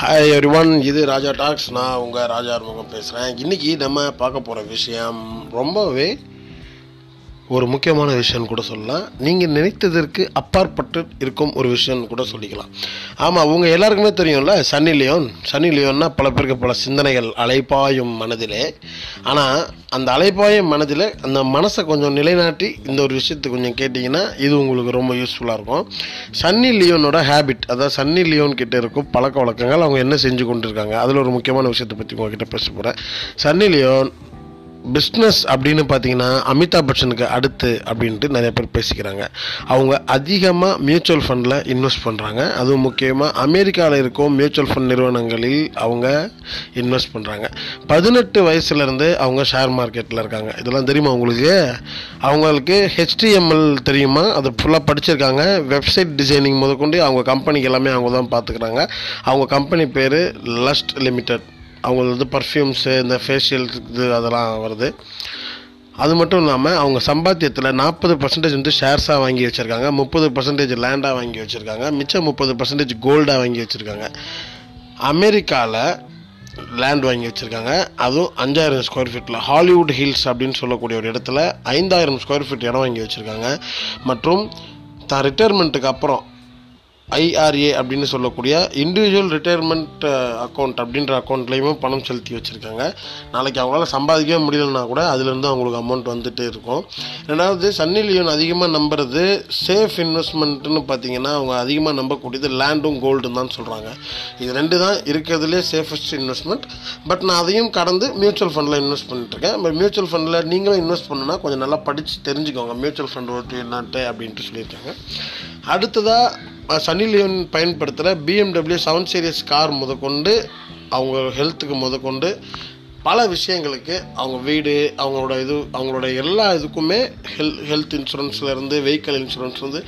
Hi every one இது ராஜா tax. நான் உங்கள் ராஜா அறுமுகம் பேசுகிறேன் இன்றைக்கி நம்ம பார்க்க போகிற விஷயம் ரொம்பவே ஒரு முக்கியமான விஷயம்னு கூட சொல்லலாம். நீங்கள் நினைத்ததற்கு அப்பாற்பட்டு இருக்கும் ஒரு விஷயம்னு கூட சொல்லிக்கலாம். ஆமாம் உங்கள் எல்லாருக்குமே தெரியும்ல சன்னி லியோன். சன்னி லியோன்னா பல பேருக்கு பல சிந்தனைகள் அலைப்பாயும் மனதிலே. ஆனால் அந்த அலைப்பாயும் மனதில் அந்த மனசை கொஞ்சம் நிலைநாட்டி இந்த ஒரு விஷயத்தை கொஞ்சம் கேட்டிங்கன்னா இது உங்களுக்கு ரொம்ப யூஸ்ஃபுல்லாக இருக்கும். சன்னி லியோனோட ஹேபிட் அதாவது சன்னி லியோன் கிட்டே இருக்கும் பழக்க வழக்கங்கள் அவங்க என்ன செஞ்சு கொண்டு இருக்காங்க அதில் ஒரு முக்கியமான விஷயத்தை பற்றி உங்ககிட்ட பேச போகிறேன் சன்னி லியோன் பிஸ்னஸ் அப்படின்னு பார்த்தீங்கன்னா அமிதாப் பச்சனுக்கு அடுத்து அப்படின்ட்டு நிறைய பேர் பேசிக்கிறாங்க. அவங்க அதிகமாக மியூச்சுவல் ஃபண்டில் இன்வெஸ்ட் பண்ணுறாங்க அதுவும் முக்கியமாக அமெரிக்காவில் இருக்கும் மியூச்சுவல் ஃபண்ட் நிறுவனங்களில் அவங்க இன்வெஸ்ட் பண்ணுறாங்க பதினெட்டு வயசுலேருந்து அவங்க ஷேர் மார்க்கெட்டில் இருக்காங்க. இதெல்லாம் தெரியுமா உங்களுக்கு? அவங்களுக்கு ஹெச்டிஎம்எல் தெரியுமா? அது ஃபுல்லாக படிச்சிருக்காங்க. வெப்சைட் டிசைனிங் முதற்கொண்டு அவங்க கம்பெனிக்கு எல்லாமே அவங்க தான் பார்த்துக்கிறாங்க அவங்க கம்பெனி பேர் லஸ்ட் லிமிடெட் அவங்களது வந்து பர்ஃப்யூம்ஸு இந்த ஃபேஷியல் இது அதெல்லாம் வருது. அது மட்டும் இல்லாமல் அவங்க சம்பாத்தியத்தில் நாற்பது பர்சன்டேஜ் வந்து ஷேர்ஸாக வாங்கி வச்சுருக்காங்க. முப்பது பர்சன்டேஜ் லேண்டாக வாங்கி வச்சுருக்காங்க. மிச்சம் முப்பது பர்சன்டேஜ் கோல்டாக வாங்கி வச்சுருக்காங்க. அமெரிக்காவில் லேண்ட் வாங்கி வச்சுருக்காங்க. அதுவும் அஞ்சாயிரம் ஸ்கொயர் ஃபீட்டில் ஹாலிவுட் ஹில்ஸ் அப்படின்னு சொல்லக்கூடிய ஒரு இடத்துல ஐந்தாயிரம் ஸ்கொயர் ஃபீட் இடம் வாங்கி வச்சுருக்காங்க. மற்றும் தான் ரிட்டையர்மெண்ட்டுக்கு அப்புறம் ஐஆர்ஏ அப்படின்னு சொல்லக்கூடிய இண்டிவிஜுவல் ரிட்டையர்மெண்ட் அக்கௌண்ட் அப்படின்ற அக்கௌண்ட்லேயுமே பணம் செலுத்தி வச்சுருக்காங்க. நாளைக்கு அவங்களால சம்பாதிக்கவே முடியலன்னா கூட அதுலேருந்து அவங்களுக்கு அமௌண்ட் வந்துகிட்டே இருக்கும். ரெண்டாவது சன்னி லியோன் அதிகமாக நம்புறது சேஃப் இன்வெஸ்ட்மெண்ட்டுன்னு பார்த்தீங்கன்னா அவங்க அதிகமாக நம்பக்கூடியது லேண்டும் கோல்டும் தான் சொல்கிறாங்க இது ரெண்டு தான் இருக்கிறதுலே சேஃபஸ்ட் இன்வெஸ்ட்மெண்ட் பட் நான் அதையும் கடந்து மியூச்சுவல் ஃபண்டில் இன்வெஸ்ட் பண்ணிட்டுருக்கேன் பட் மியூச்சுவல் ஃபண்டில் நீங்களும் இன்வெஸ்ட் பண்ணுன்னா கொஞ்சம் நல்லா படித்து தெரிஞ்சுக்கோங்க. மியூச்சுவல் ஃபண்ட் ஓட்டு என்னன்ட்டு அப்படின்ட்டு சொல்லியிருக்காங்க. அடுத்ததாக சன் அனிலியன் பயன்படுத்துகிற பிஎம்டபிள்யூ செவன் சீரியஸ் கார் முதற்கொண்டு அவங்க ஹெல்த்துக்கு முதற்கொண்டு பல விஷயங்களுக்கு அவங்க வீடு அவங்களோட இது அவங்களோட எல்லா இதுக்குமே ஹெல் ஹெல்த் இன்சூரன்ஸ்லேருந்து வெஹிக்கல் இன்சூரன்ஸ்லேருந்து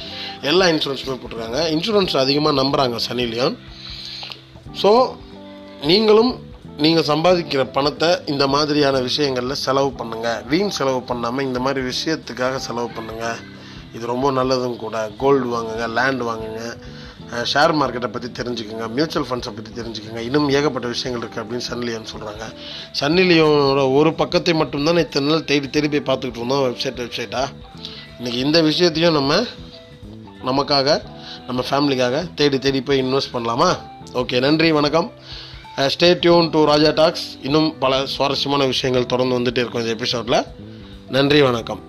எல்லா இன்சூரன்ஸுமே போட்டிருக்காங்க. இன்சூரன்ஸ் அதிகமாக நம்புகிறாங்க சனிலியான். ஸோ நீங்களும் நீங்கள் சம்பாதிக்கிற பணத்தை இந்த மாதிரியான விஷயங்களில் செலவு பண்ணுங்கள் வீண் செலவு பண்ணாமல் இந்த மாதிரி விஷயத்துக்காக செலவு பண்ணுங்கள் இது ரொம்ப நல்லதும் கூட. கோல்டு வாங்குங்க லேண்ட் வாங்குங்க. ஷேர் மார்க்கெட்டை பற்றி தெரிஞ்சுக்கோங்க மியூச்சுவல் ஃபண்ட்ஸை பற்றி தெரிஞ்சுக்கோங்க. இன்னும் ஏகப்பட்ட விஷயங்கள் இருக்குது அப்படின்னு சன்லியோன் சொல்கிறாங்க சன்னிலியோனோட ஒரு பக்கத்தை மட்டும்தான் இத்தனை நாள் தேடி தேடி போய் பார்த்துக்கிட்டு இருந்தோம் வெப்சைட் வெப்சைட்டாக இன்றைக்கி இந்த விஷயத்தையும் நம்ம நமக்காக நம்ம ஃபேமிலிக்காக தேடி தேடி போய் இன்வெஸ்ட் பண்ணலாமா? ஓகே நன்றி வணக்கம். Stay tuned to Raja talks இன்னும் பல சுவாரஸ்யமான விஷயங்கள் தொடர்ந்து வந்துகிட்டே இருக்கும் இந்த எபிசோடில் நன்றி வணக்கம்.